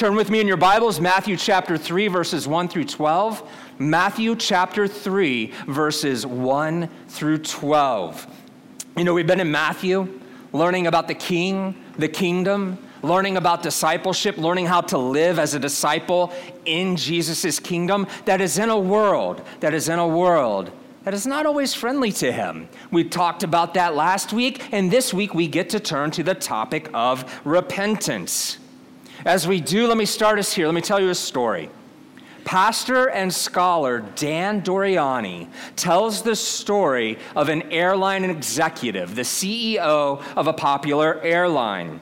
Turn with me in your Bibles, Matthew chapter 3, verses 1 through 12. Matthew chapter 3, verses 1 through 12. You know, we've been in Matthew learning about the king, the kingdom, learning about discipleship, learning how to live as a disciple in Jesus' kingdom that is in a world, that is in a world that is not always friendly to him. We talked about that last week, and this week we get to turn to the topic of repentance. As we do, let me start us here. Let me tell you a story. Pastor and scholar Dan Doriani tells the story of an airline executive, the CEO of a popular airline.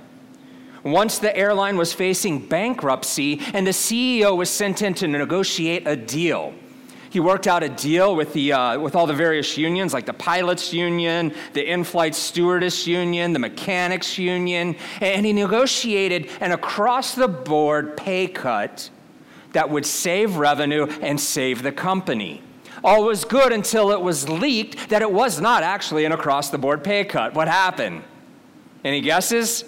Once the airline was facing bankruptcy, and the CEO was sent in to negotiate a deal. He worked out a deal with, the, uh, with all the various unions, like the pilots union, the in flight stewardess union, the mechanics union, and he negotiated an across the board pay cut that would save revenue and save the company. All was good until it was leaked that it was not actually an across the board pay cut. What happened? Any guesses?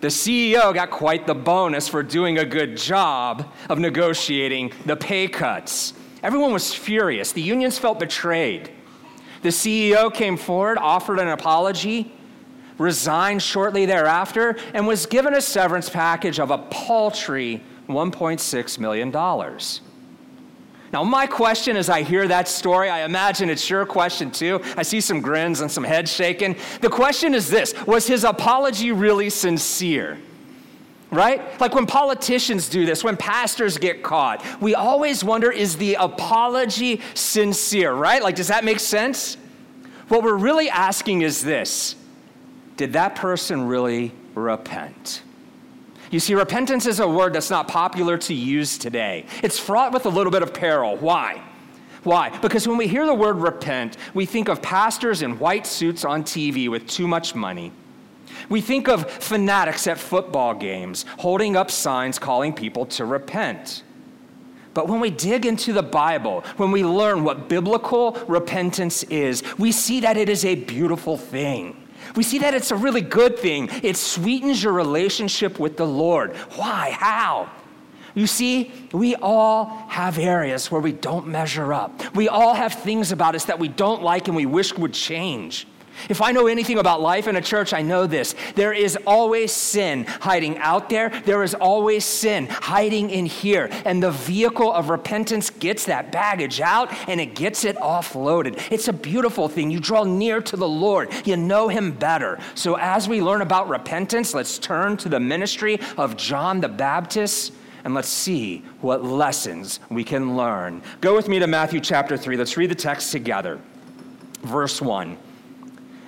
The CEO got quite the bonus for doing a good job of negotiating the pay cuts. Everyone was furious. The unions felt betrayed. The CEO came forward, offered an apology, resigned shortly thereafter, and was given a severance package of a paltry $1.6 million. Now, my question as I hear that story, I imagine it's your question too. I see some grins and some heads shaking. The question is this Was his apology really sincere? Right? Like when politicians do this, when pastors get caught, we always wonder is the apology sincere, right? Like, does that make sense? What we're really asking is this Did that person really repent? You see, repentance is a word that's not popular to use today. It's fraught with a little bit of peril. Why? Why? Because when we hear the word repent, we think of pastors in white suits on TV with too much money. We think of fanatics at football games holding up signs calling people to repent. But when we dig into the Bible, when we learn what biblical repentance is, we see that it is a beautiful thing. We see that it's a really good thing. It sweetens your relationship with the Lord. Why? How? You see, we all have areas where we don't measure up. We all have things about us that we don't like and we wish would change. If I know anything about life in a church, I know this. There is always sin hiding out there. There is always sin hiding in here. And the vehicle of repentance gets that baggage out and it gets it offloaded. It's a beautiful thing. You draw near to the Lord, you know Him better. So as we learn about repentance, let's turn to the ministry of John the Baptist and let's see what lessons we can learn. Go with me to Matthew chapter 3. Let's read the text together. Verse 1.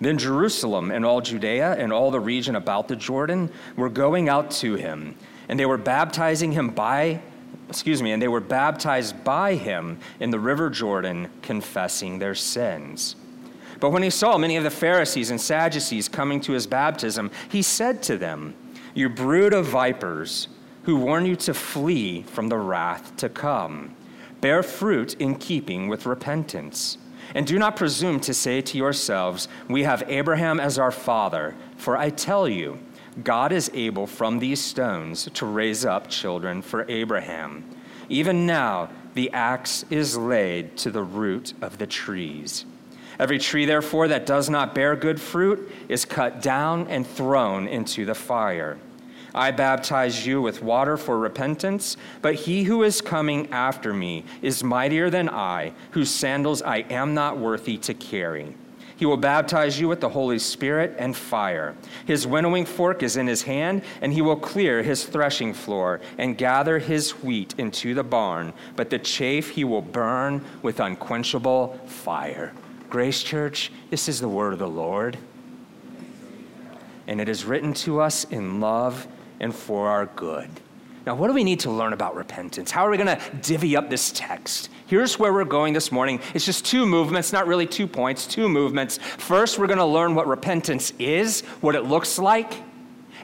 Then Jerusalem and all Judea and all the region about the Jordan were going out to him, and they were baptizing him by excuse me, and they were baptized by him in the river Jordan, confessing their sins. But when he saw many of the Pharisees and Sadducees coming to his baptism, he said to them, You brood of vipers, who warn you to flee from the wrath to come, bear fruit in keeping with repentance. And do not presume to say to yourselves, We have Abraham as our father, for I tell you, God is able from these stones to raise up children for Abraham. Even now, the axe is laid to the root of the trees. Every tree, therefore, that does not bear good fruit is cut down and thrown into the fire. I baptize you with water for repentance, but he who is coming after me is mightier than I, whose sandals I am not worthy to carry. He will baptize you with the Holy Spirit and fire. His winnowing fork is in his hand, and he will clear his threshing floor and gather his wheat into the barn, but the chaff he will burn with unquenchable fire. Grace Church, this is the word of the Lord. And it is written to us in love and for our good. Now, what do we need to learn about repentance? How are we going to divvy up this text? Here's where we're going this morning. It's just two movements, not really two points, two movements. First, we're going to learn what repentance is, what it looks like.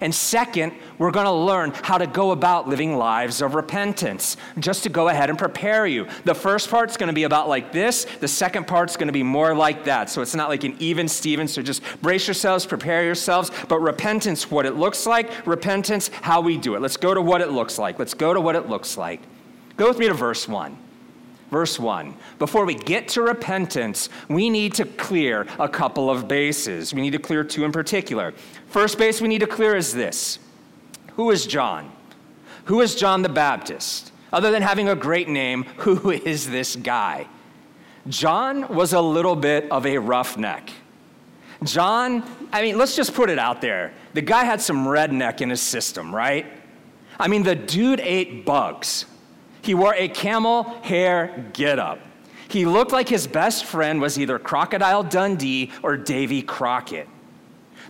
And second, we're going to learn how to go about living lives of repentance, just to go ahead and prepare you. The first part's going to be about like this, the second part's going to be more like that. So it's not like an even Steven, so just brace yourselves, prepare yourselves. But repentance, what it looks like, repentance, how we do it. Let's go to what it looks like. Let's go to what it looks like. Go with me to verse 1. Verse 1. Before we get to repentance, we need to clear a couple of bases. We need to clear two in particular. First base we need to clear is this Who is John? Who is John the Baptist? Other than having a great name, who is this guy? John was a little bit of a roughneck. John, I mean, let's just put it out there. The guy had some redneck in his system, right? I mean, the dude ate bugs. He wore a camel hair getup. He looked like his best friend was either Crocodile Dundee or Davy Crockett.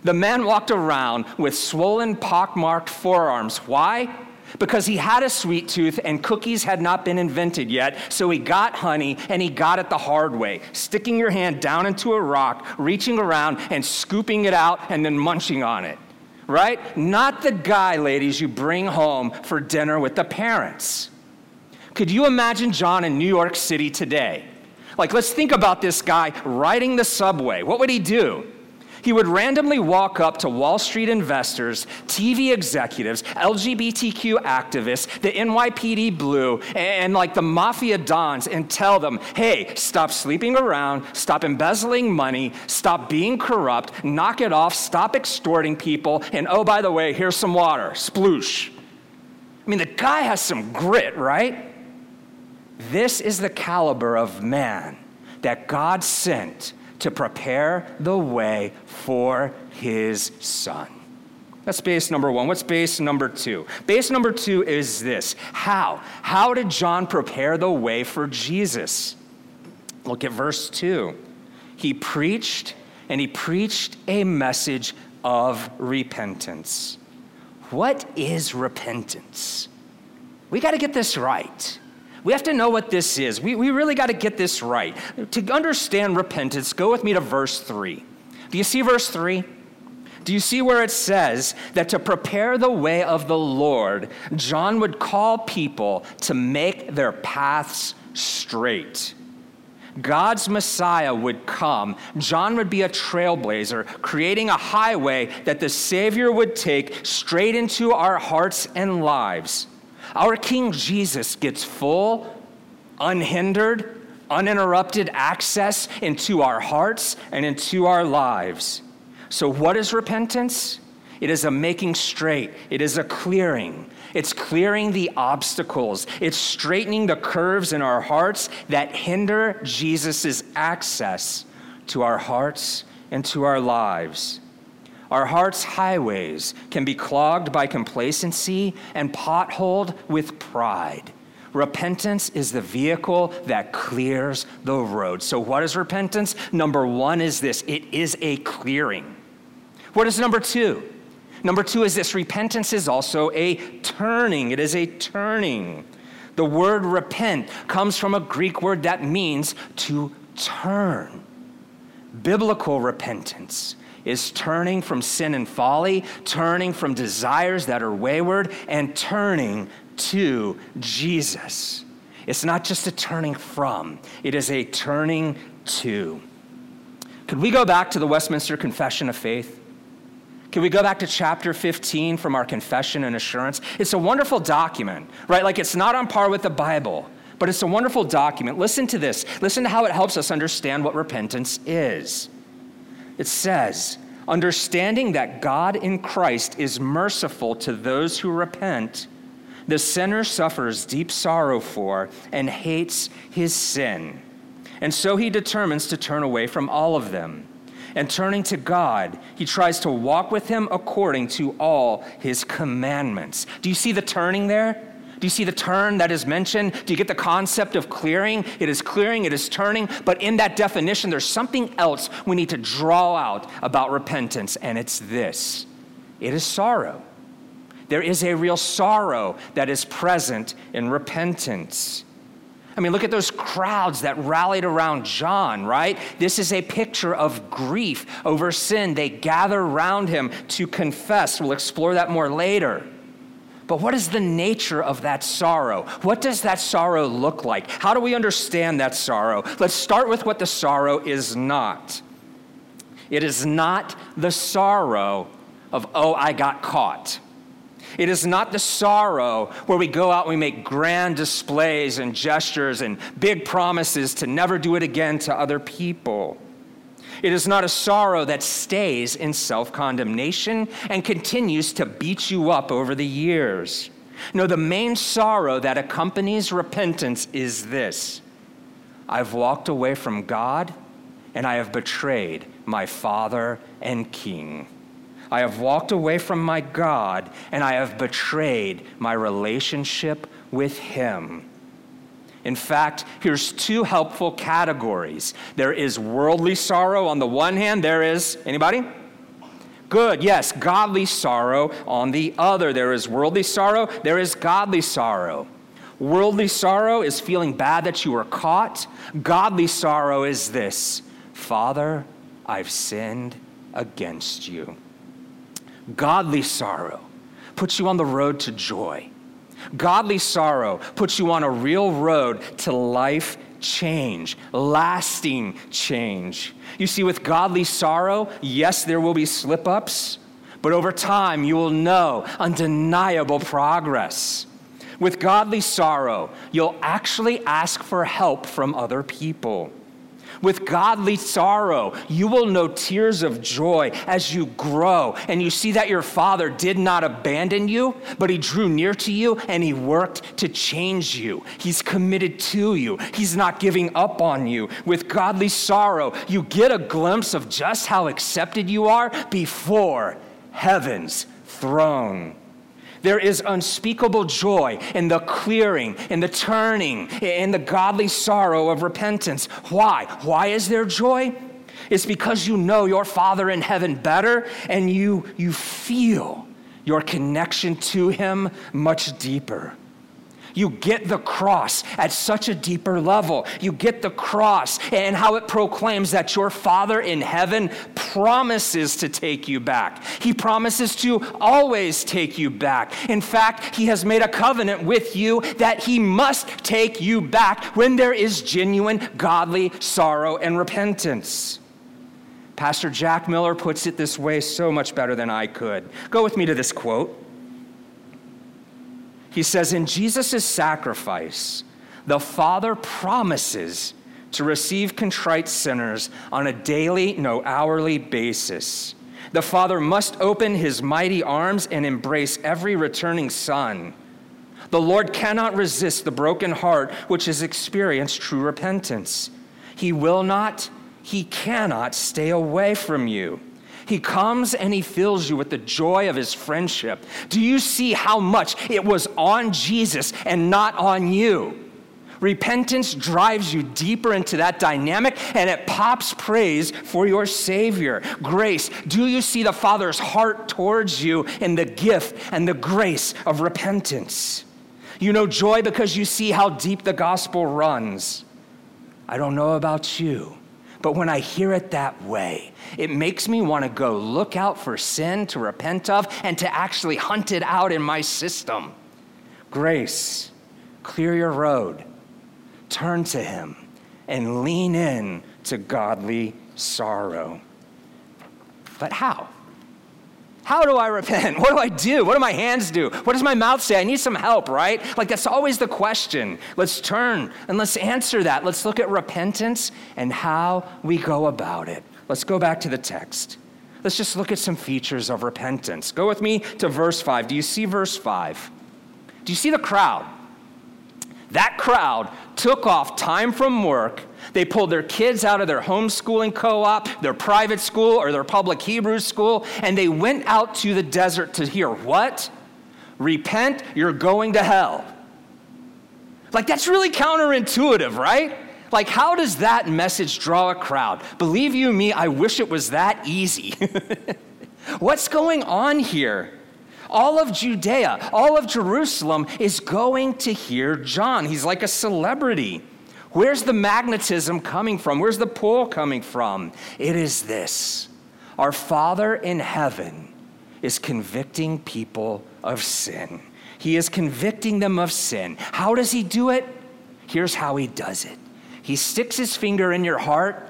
The man walked around with swollen, pockmarked forearms. Why? Because he had a sweet tooth and cookies had not been invented yet, so he got honey and he got it the hard way, sticking your hand down into a rock, reaching around and scooping it out and then munching on it. Right? Not the guy, ladies, you bring home for dinner with the parents. Could you imagine John in New York City today? Like, let's think about this guy riding the subway. What would he do? He would randomly walk up to Wall Street investors, TV executives, LGBTQ activists, the NYPD Blue, and like the mafia dons and tell them, hey, stop sleeping around, stop embezzling money, stop being corrupt, knock it off, stop extorting people, and oh, by the way, here's some water, sploosh. I mean, the guy has some grit, right? This is the caliber of man that God sent to prepare the way for his son. That's base number one. What's base number two? Base number two is this How? How did John prepare the way for Jesus? Look at verse two. He preached, and he preached a message of repentance. What is repentance? We got to get this right. We have to know what this is. We, we really got to get this right. To understand repentance, go with me to verse 3. Do you see verse 3? Do you see where it says that to prepare the way of the Lord, John would call people to make their paths straight? God's Messiah would come. John would be a trailblazer, creating a highway that the Savior would take straight into our hearts and lives. Our King Jesus gets full, unhindered, uninterrupted access into our hearts and into our lives. So, what is repentance? It is a making straight, it is a clearing. It's clearing the obstacles. It's straightening the curves in our hearts that hinder Jesus' access to our hearts and to our lives. Our heart's highways can be clogged by complacency and potholed with pride. Repentance is the vehicle that clears the road. So, what is repentance? Number one is this it is a clearing. What is number two? Number two is this repentance is also a turning. It is a turning. The word repent comes from a Greek word that means to turn. Biblical repentance is turning from sin and folly, turning from desires that are wayward, and turning to Jesus. It's not just a turning from, it is a turning to. Could we go back to the Westminster Confession of Faith? Can we go back to chapter 15 from our confession and assurance? It's a wonderful document, right? Like it's not on par with the Bible, but it's a wonderful document. Listen to this. Listen to how it helps us understand what repentance is. It says, understanding that God in Christ is merciful to those who repent, the sinner suffers deep sorrow for and hates his sin. And so he determines to turn away from all of them. And turning to God, he tries to walk with him according to all his commandments. Do you see the turning there? Do you see the turn that is mentioned? Do you get the concept of clearing? It is clearing, it is turning, but in that definition, there's something else we need to draw out about repentance, and it's this it is sorrow. There is a real sorrow that is present in repentance. I mean, look at those crowds that rallied around John, right? This is a picture of grief over sin. They gather around him to confess. We'll explore that more later. But what is the nature of that sorrow? What does that sorrow look like? How do we understand that sorrow? Let's start with what the sorrow is not. It is not the sorrow of, oh, I got caught. It is not the sorrow where we go out and we make grand displays and gestures and big promises to never do it again to other people. It is not a sorrow that stays in self condemnation and continues to beat you up over the years. No, the main sorrow that accompanies repentance is this I've walked away from God and I have betrayed my Father and King. I have walked away from my God and I have betrayed my relationship with Him. In fact, here's two helpful categories. There is worldly sorrow on the one hand, there is, anybody? Good, yes, godly sorrow on the other. There is worldly sorrow, there is godly sorrow. Worldly sorrow is feeling bad that you were caught. Godly sorrow is this Father, I've sinned against you. Godly sorrow puts you on the road to joy. Godly sorrow puts you on a real road to life change, lasting change. You see, with godly sorrow, yes, there will be slip ups, but over time you will know undeniable progress. With godly sorrow, you'll actually ask for help from other people. With godly sorrow, you will know tears of joy as you grow and you see that your Father did not abandon you, but He drew near to you and He worked to change you. He's committed to you, He's not giving up on you. With godly sorrow, you get a glimpse of just how accepted you are before heaven's throne. There is unspeakable joy in the clearing, in the turning, in the godly sorrow of repentance. Why? Why is there joy? It's because you know your Father in heaven better and you, you feel your connection to Him much deeper. You get the cross at such a deeper level. You get the cross and how it proclaims that your Father in heaven promises to take you back. He promises to always take you back. In fact, He has made a covenant with you that He must take you back when there is genuine godly sorrow and repentance. Pastor Jack Miller puts it this way so much better than I could. Go with me to this quote. He says, In Jesus' sacrifice, the Father promises to receive contrite sinners on a daily, no hourly basis. The Father must open his mighty arms and embrace every returning son. The Lord cannot resist the broken heart which has experienced true repentance. He will not, he cannot stay away from you. He comes and he fills you with the joy of his friendship. Do you see how much it was on Jesus and not on you? Repentance drives you deeper into that dynamic and it pops praise for your Savior. Grace, do you see the Father's heart towards you in the gift and the grace of repentance? You know joy because you see how deep the gospel runs. I don't know about you, but when I hear it that way, it makes me want to go look out for sin to repent of and to actually hunt it out in my system. Grace, clear your road, turn to Him, and lean in to godly sorrow. But how? How do I repent? What do I do? What do my hands do? What does my mouth say? I need some help, right? Like that's always the question. Let's turn and let's answer that. Let's look at repentance and how we go about it. Let's go back to the text. Let's just look at some features of repentance. Go with me to verse 5. Do you see verse 5? Do you see the crowd? That crowd took off time from work they pulled their kids out of their homeschooling co op, their private school, or their public Hebrew school, and they went out to the desert to hear what? Repent, you're going to hell. Like, that's really counterintuitive, right? Like, how does that message draw a crowd? Believe you me, I wish it was that easy. What's going on here? All of Judea, all of Jerusalem is going to hear John. He's like a celebrity. Where's the magnetism coming from? Where's the pull coming from? It is this Our Father in heaven is convicting people of sin. He is convicting them of sin. How does he do it? Here's how he does it He sticks his finger in your heart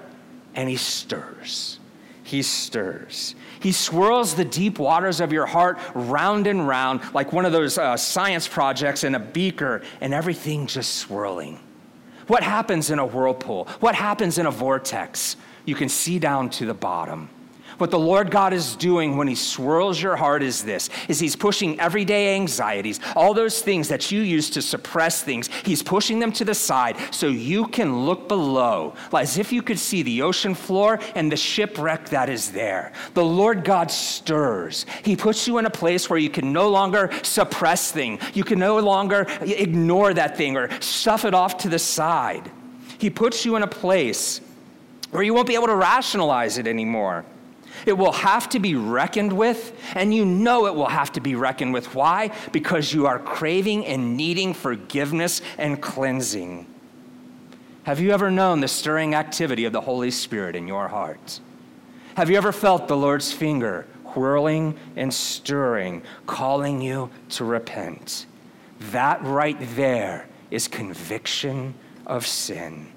and he stirs. He stirs. He swirls the deep waters of your heart round and round like one of those uh, science projects in a beaker, and everything just swirling. What happens in a whirlpool? What happens in a vortex? You can see down to the bottom. What the Lord God is doing when he swirls your heart is this is he's pushing everyday anxieties, all those things that you use to suppress things. He's pushing them to the side so you can look below as if you could see the ocean floor and the shipwreck that is there. The Lord God stirs. He puts you in a place where you can no longer suppress thing. You can no longer ignore that thing or stuff it off to the side. He puts you in a place where you won't be able to rationalize it anymore. It will have to be reckoned with, and you know it will have to be reckoned with. Why? Because you are craving and needing forgiveness and cleansing. Have you ever known the stirring activity of the Holy Spirit in your heart? Have you ever felt the Lord's finger whirling and stirring, calling you to repent? That right there is conviction of sin.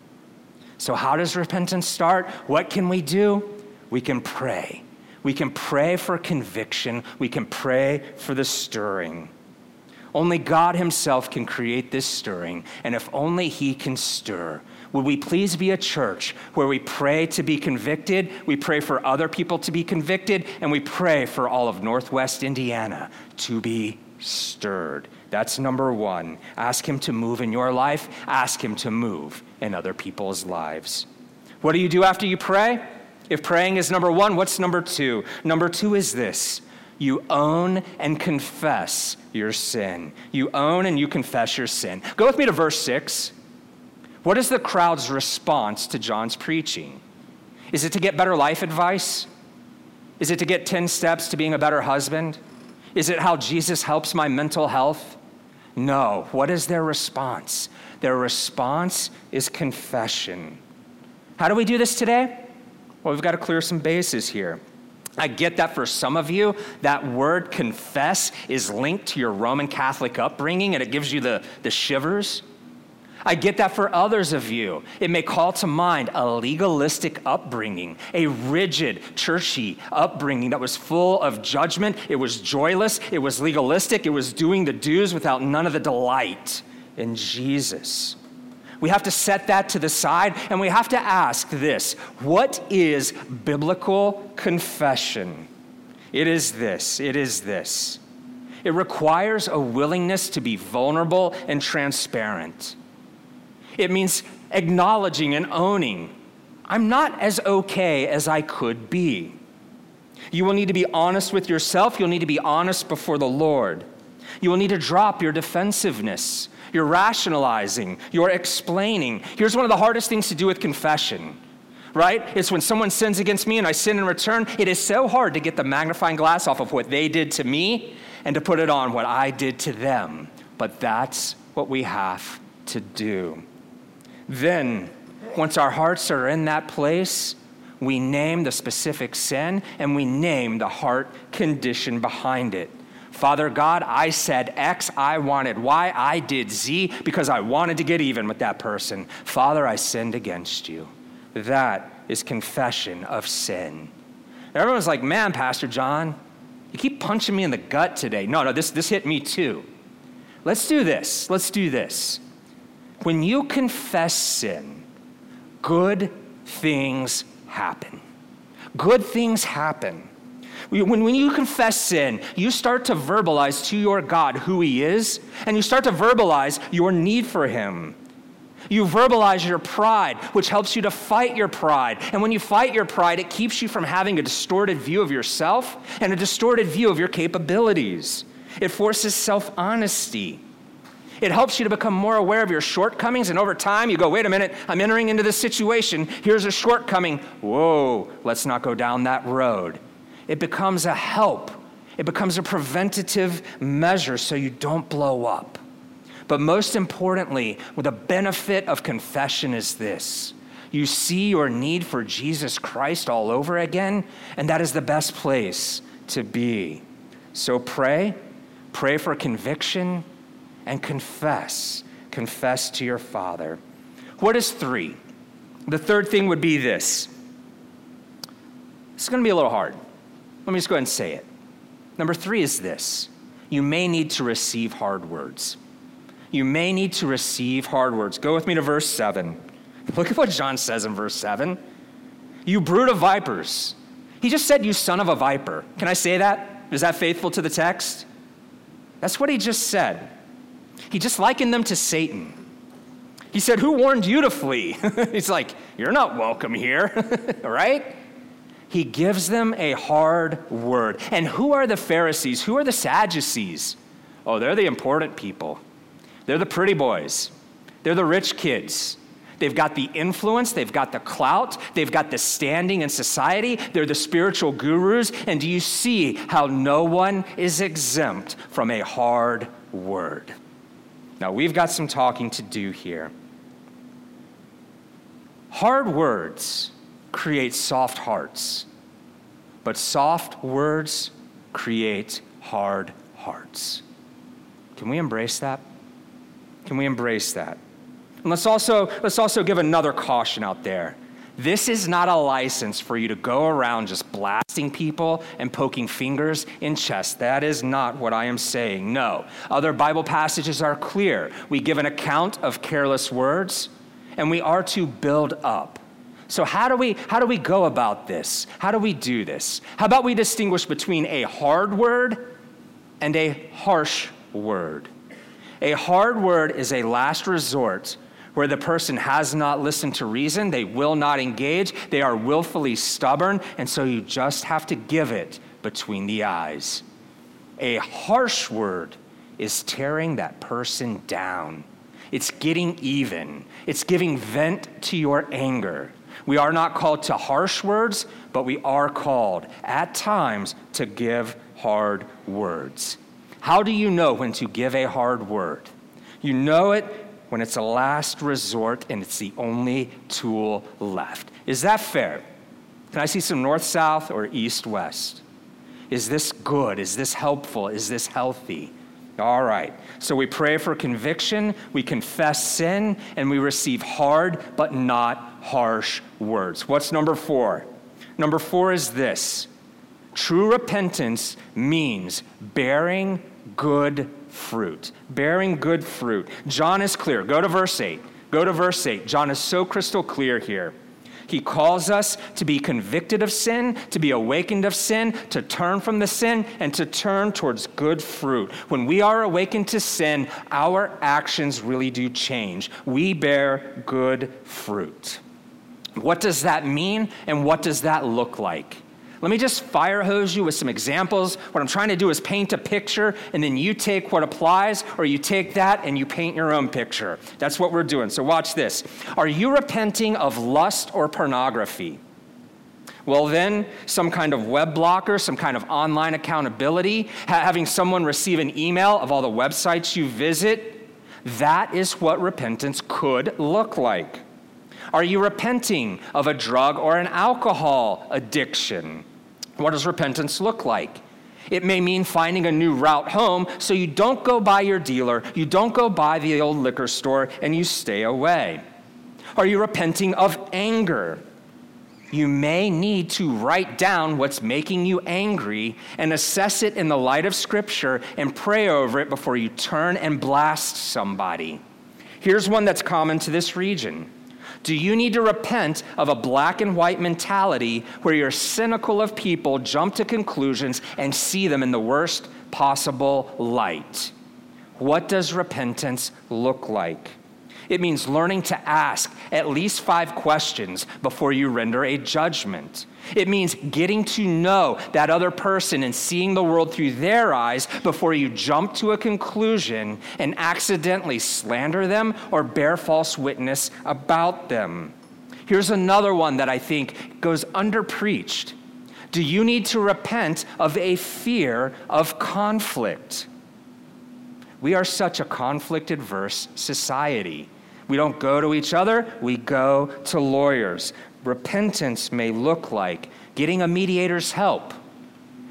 So, how does repentance start? What can we do? We can pray. We can pray for conviction. We can pray for the stirring. Only God Himself can create this stirring, and if only He can stir, would we please be a church where we pray to be convicted, we pray for other people to be convicted, and we pray for all of Northwest Indiana to be stirred? That's number one. Ask Him to move in your life, ask Him to move in other people's lives. What do you do after you pray? If praying is number one, what's number two? Number two is this you own and confess your sin. You own and you confess your sin. Go with me to verse 6. What is the crowd's response to John's preaching? Is it to get better life advice? Is it to get 10 steps to being a better husband? Is it how Jesus helps my mental health? No. What is their response? Their response is confession. How do we do this today? Well, we've got to clear some bases here. I get that for some of you, that word confess is linked to your Roman Catholic upbringing and it gives you the, the shivers. I get that for others of you. It may call to mind a legalistic upbringing, a rigid, churchy upbringing that was full of judgment. It was joyless, it was legalistic, it was doing the dues without none of the delight in Jesus. We have to set that to the side and we have to ask this what is biblical confession? It is this. It is this. It requires a willingness to be vulnerable and transparent. It means acknowledging and owning I'm not as okay as I could be. You will need to be honest with yourself. You'll need to be honest before the Lord. You will need to drop your defensiveness. You're rationalizing, you're explaining. Here's one of the hardest things to do with confession, right? It's when someone sins against me and I sin in return. It is so hard to get the magnifying glass off of what they did to me and to put it on what I did to them. But that's what we have to do. Then, once our hearts are in that place, we name the specific sin and we name the heart condition behind it. Father God, I said X, I wanted Y, I did Z because I wanted to get even with that person. Father, I sinned against you. That is confession of sin. Everyone's like, man, Pastor John, you keep punching me in the gut today. No, no, this, this hit me too. Let's do this. Let's do this. When you confess sin, good things happen. Good things happen. When, when you confess sin, you start to verbalize to your God who He is, and you start to verbalize your need for Him. You verbalize your pride, which helps you to fight your pride. And when you fight your pride, it keeps you from having a distorted view of yourself and a distorted view of your capabilities. It forces self honesty. It helps you to become more aware of your shortcomings, and over time you go, wait a minute, I'm entering into this situation. Here's a shortcoming. Whoa, let's not go down that road. It becomes a help It becomes a preventative measure so you don't blow up. But most importantly, the benefit of confession is this you see your need for Jesus Christ all over again, and that is the best place to be. So pray, pray for conviction, and confess. Confess to your Father. What is three? The third thing would be this. It's going to be a little hard. Let me just go ahead and say it. Number three is this you may need to receive hard words. You may need to receive hard words. Go with me to verse 7. Look at what John says in verse 7. You brood of vipers. He just said, You son of a viper. Can I say that? Is that faithful to the text? That's what he just said. He just likened them to Satan. He said, Who warned you to flee? He's like, You're not welcome here, right? He gives them a hard word. And who are the Pharisees? Who are the Sadducees? Oh, they're the important people. They're the pretty boys. They're the rich kids. They've got the influence, they've got the clout, they've got the standing in society, they're the spiritual gurus. And do you see how no one is exempt from a hard word? Now, we've got some talking to do here. Hard words create soft hearts, but soft words create hard hearts. Can we embrace that? Can we embrace that? And let's also, let's also give another caution out there. This is not a license for you to go around just blasting people and poking fingers in chests. That is not what I am saying. No. Other Bible passages are clear. We give an account of careless words, and we are to build up. So, how do, we, how do we go about this? How do we do this? How about we distinguish between a hard word and a harsh word? A hard word is a last resort where the person has not listened to reason, they will not engage, they are willfully stubborn, and so you just have to give it between the eyes. A harsh word is tearing that person down. It's getting even. It's giving vent to your anger. We are not called to harsh words, but we are called at times to give hard words. How do you know when to give a hard word? You know it when it's a last resort and it's the only tool left. Is that fair? Can I see some north south or east west? Is this good? Is this helpful? Is this healthy? All right. So we pray for conviction, we confess sin, and we receive hard but not harsh words. What's number four? Number four is this true repentance means bearing good fruit, bearing good fruit. John is clear. Go to verse 8. Go to verse 8. John is so crystal clear here. He calls us to be convicted of sin, to be awakened of sin, to turn from the sin, and to turn towards good fruit. When we are awakened to sin, our actions really do change. We bear good fruit. What does that mean, and what does that look like? Let me just fire hose you with some examples. What I'm trying to do is paint a picture, and then you take what applies, or you take that and you paint your own picture. That's what we're doing. So, watch this. Are you repenting of lust or pornography? Well, then, some kind of web blocker, some kind of online accountability, ha- having someone receive an email of all the websites you visit, that is what repentance could look like. Are you repenting of a drug or an alcohol addiction? What does repentance look like? It may mean finding a new route home so you don't go by your dealer, you don't go by the old liquor store, and you stay away. Are you repenting of anger? You may need to write down what's making you angry and assess it in the light of Scripture and pray over it before you turn and blast somebody. Here's one that's common to this region do you need to repent of a black and white mentality where you're cynical of people, jump to conclusions, and see them in the worst possible light? What does repentance look like? It means learning to ask at least five questions before you render a judgment. It means getting to know that other person and seeing the world through their eyes before you jump to a conclusion and accidentally slander them or bear false witness about them. Here's another one that I think goes underpreached. Do you need to repent of a fear of conflict? We are such a conflict adverse society. We don't go to each other, we go to lawyers. Repentance may look like getting a mediator's help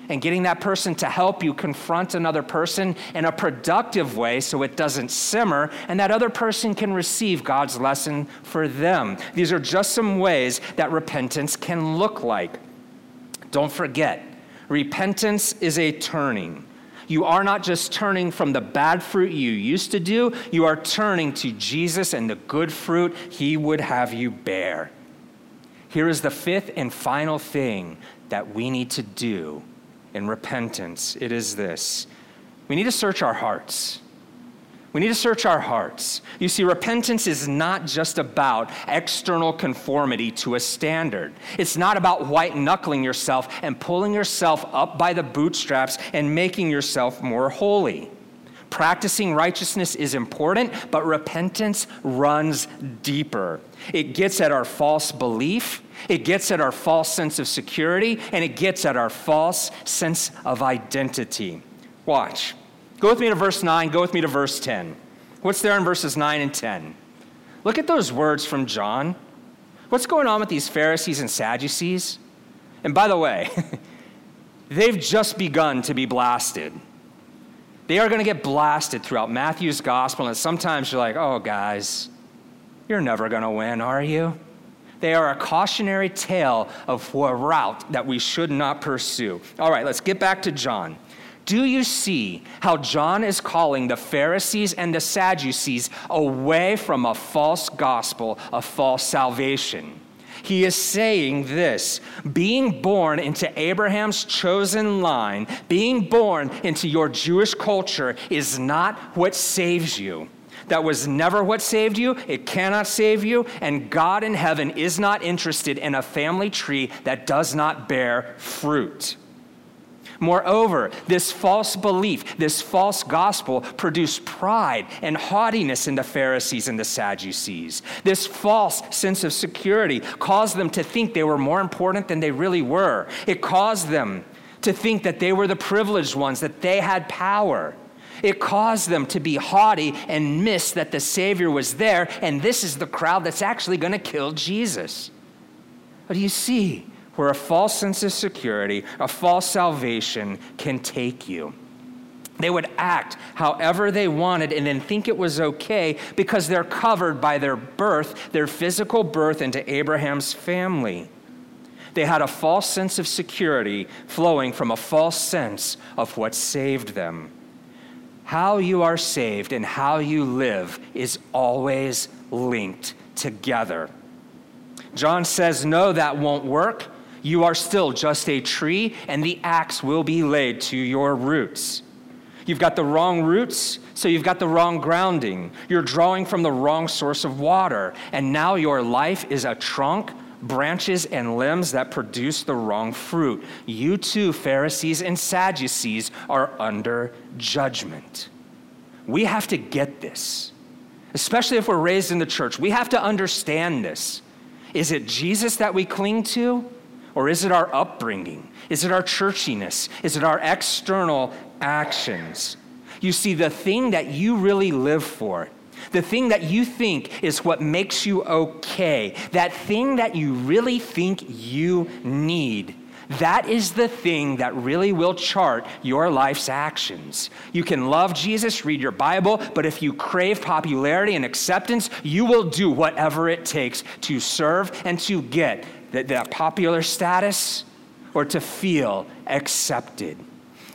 and getting that person to help you confront another person in a productive way so it doesn't simmer and that other person can receive God's lesson for them. These are just some ways that repentance can look like. Don't forget, repentance is a turning. You are not just turning from the bad fruit you used to do, you are turning to Jesus and the good fruit he would have you bear. Here is the fifth and final thing that we need to do in repentance it is this we need to search our hearts. We need to search our hearts. You see, repentance is not just about external conformity to a standard. It's not about white knuckling yourself and pulling yourself up by the bootstraps and making yourself more holy. Practicing righteousness is important, but repentance runs deeper. It gets at our false belief, it gets at our false sense of security, and it gets at our false sense of identity. Watch. Go with me to verse 9, go with me to verse 10. What's there in verses 9 and 10? Look at those words from John. What's going on with these Pharisees and Sadducees? And by the way, they've just begun to be blasted. They are going to get blasted throughout Matthew's gospel, and sometimes you're like, oh, guys, you're never going to win, are you? They are a cautionary tale of a route that we should not pursue. All right, let's get back to John. Do you see how John is calling the Pharisees and the Sadducees away from a false gospel, a false salvation? He is saying this being born into Abraham's chosen line, being born into your Jewish culture, is not what saves you. That was never what saved you. It cannot save you. And God in heaven is not interested in a family tree that does not bear fruit. Moreover, this false belief, this false gospel produced pride and haughtiness in the Pharisees and the Sadducees. This false sense of security caused them to think they were more important than they really were. It caused them to think that they were the privileged ones, that they had power. It caused them to be haughty and miss that the Savior was there, and this is the crowd that's actually going to kill Jesus. What do you see? Where a false sense of security, a false salvation can take you. They would act however they wanted and then think it was okay because they're covered by their birth, their physical birth into Abraham's family. They had a false sense of security flowing from a false sense of what saved them. How you are saved and how you live is always linked together. John says, No, that won't work you are still just a tree, and the axe will be laid to your roots. You've got the wrong roots, so you've got the wrong grounding. You're drawing from the wrong source of water, and now your life is a trunk, branches, and limbs that produce the wrong fruit. You too, Pharisees and Sadducees, are under judgment. We have to get this, especially if we're raised in the church. We have to understand this. Is it Jesus that we cling to? Or is it our upbringing? Is it our churchiness? Is it our external actions? You see, the thing that you really live for, the thing that you think is what makes you okay, that thing that you really think you need, that is the thing that really will chart your life's actions. You can love Jesus, read your Bible, but if you crave popularity and acceptance, you will do whatever it takes to serve and to get that, that popular status or to feel accepted.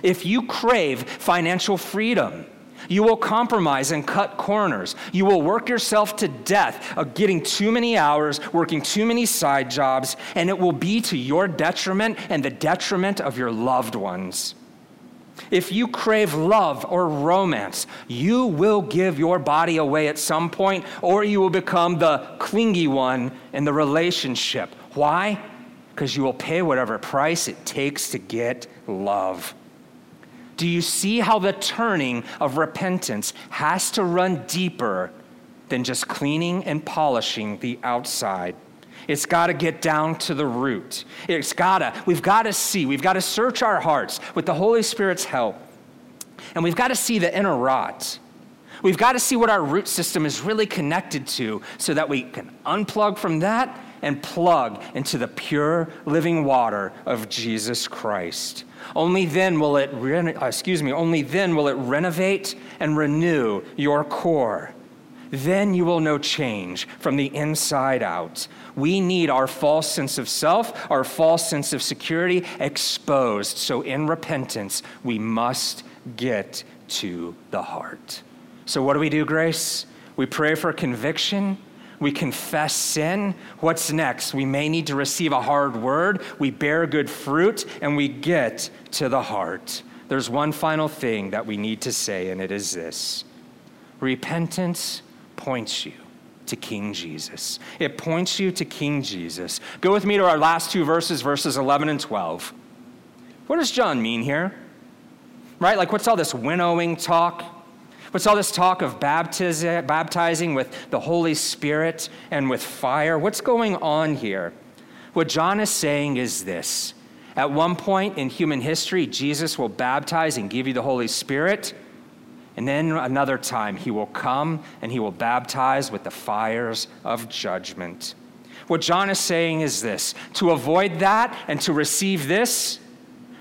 If you crave financial freedom, you will compromise and cut corners. You will work yourself to death of getting too many hours, working too many side jobs, and it will be to your detriment and the detriment of your loved ones. If you crave love or romance, you will give your body away at some point, or you will become the clingy one in the relationship. Why? Because you will pay whatever price it takes to get love. Do you see how the turning of repentance has to run deeper than just cleaning and polishing the outside? It's got to get down to the root. It's got to, we've got to see, we've got to search our hearts with the Holy Spirit's help. And we've got to see the inner rot. We've got to see what our root system is really connected to so that we can unplug from that and plug into the pure living water of Jesus Christ. Only then will it, uh, excuse me, only then will it renovate and renew your core. Then you will know change from the inside out. We need our false sense of self, our false sense of security exposed. So in repentance, we must get to the heart. So, what do we do, Grace? We pray for conviction. We confess sin. What's next? We may need to receive a hard word. We bear good fruit, and we get to the heart. There's one final thing that we need to say, and it is this repentance points you to King Jesus. It points you to King Jesus. Go with me to our last two verses, verses 11 and 12. What does John mean here? Right? Like, what's all this winnowing talk? What's all this talk of baptiz- baptizing with the Holy Spirit and with fire? What's going on here? What John is saying is this At one point in human history, Jesus will baptize and give you the Holy Spirit. And then another time, he will come and he will baptize with the fires of judgment. What John is saying is this to avoid that and to receive this,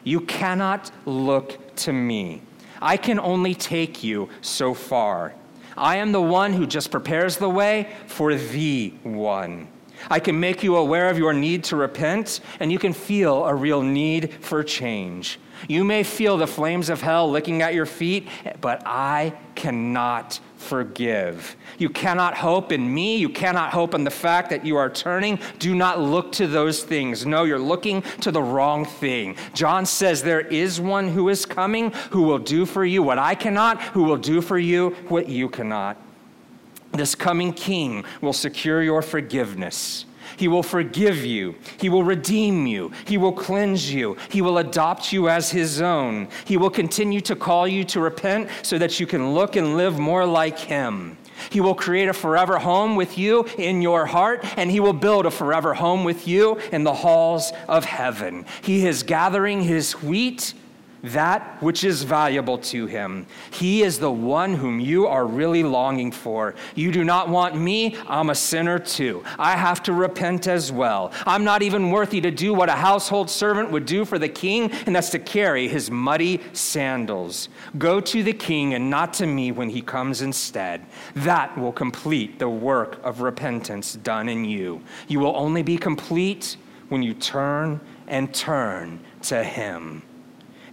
you cannot look to me. I can only take you so far. I am the one who just prepares the way for the one. I can make you aware of your need to repent, and you can feel a real need for change. You may feel the flames of hell licking at your feet, but I cannot forgive. You cannot hope in me. You cannot hope in the fact that you are turning. Do not look to those things. No, you're looking to the wrong thing. John says, There is one who is coming who will do for you what I cannot, who will do for you what you cannot. This coming king will secure your forgiveness. He will forgive you. He will redeem you. He will cleanse you. He will adopt you as his own. He will continue to call you to repent so that you can look and live more like him. He will create a forever home with you in your heart, and He will build a forever home with you in the halls of heaven. He is gathering His wheat that which is valuable to him. He is the one whom you are really longing for. You do not want me, I'm a sinner too. I have to repent as well. I'm not even worthy to do what a household servant would do for the king, and that's to carry his muddy sandals. Go to the king and not to me when he comes instead. That will complete the work of repentance done in you. You will only be complete when you turn and turn to him.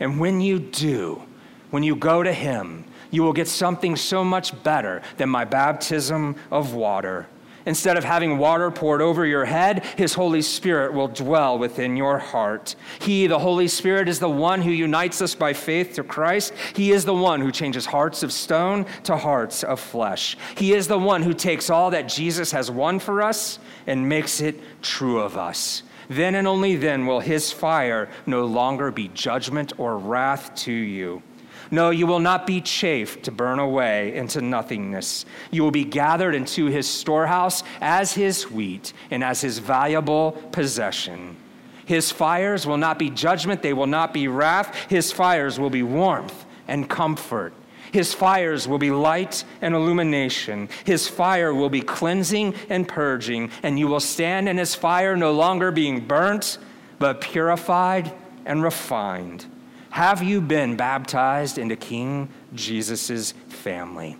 And when you do, when you go to Him, you will get something so much better than my baptism of water. Instead of having water poured over your head, His Holy Spirit will dwell within your heart. He, the Holy Spirit, is the one who unites us by faith to Christ. He is the one who changes hearts of stone to hearts of flesh. He is the one who takes all that Jesus has won for us and makes it true of us. Then and only then will his fire no longer be judgment or wrath to you. No, you will not be chafed to burn away into nothingness. You will be gathered into his storehouse as his wheat and as his valuable possession. His fires will not be judgment, they will not be wrath. His fires will be warmth and comfort his fires will be light and illumination. His fire will be cleansing and purging, and you will stand in his fire no longer being burnt, but purified and refined. Have you been baptized into King Jesus' family?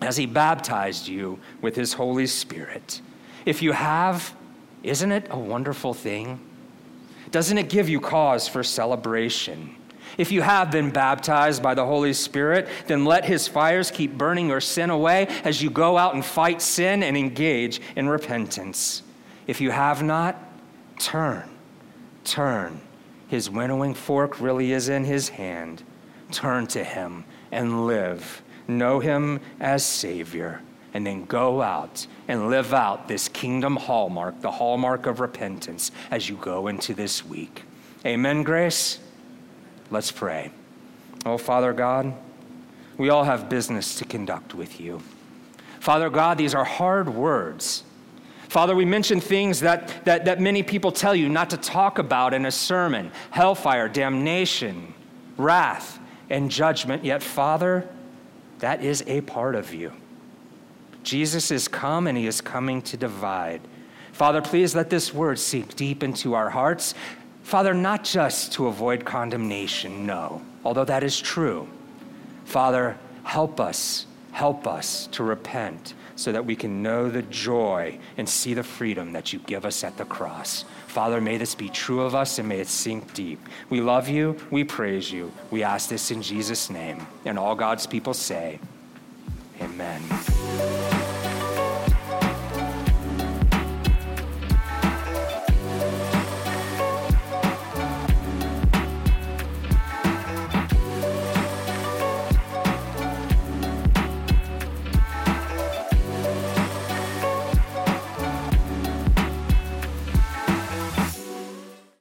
As he baptized you with his Holy Spirit. If you have, isn't it a wonderful thing? Doesn't it give you cause for celebration? If you have been baptized by the Holy Spirit, then let his fires keep burning your sin away as you go out and fight sin and engage in repentance. If you have not, turn, turn. His winnowing fork really is in his hand. Turn to him and live. Know him as Savior. And then go out and live out this kingdom hallmark, the hallmark of repentance, as you go into this week. Amen, Grace. Let's pray. Oh, Father God, we all have business to conduct with you. Father God, these are hard words. Father, we mention things that, that, that many people tell you not to talk about in a sermon hellfire, damnation, wrath, and judgment. Yet, Father, that is a part of you. Jesus is come and he is coming to divide. Father, please let this word sink deep into our hearts. Father, not just to avoid condemnation, no, although that is true. Father, help us, help us to repent so that we can know the joy and see the freedom that you give us at the cross. Father, may this be true of us and may it sink deep. We love you, we praise you. We ask this in Jesus' name. And all God's people say, Amen.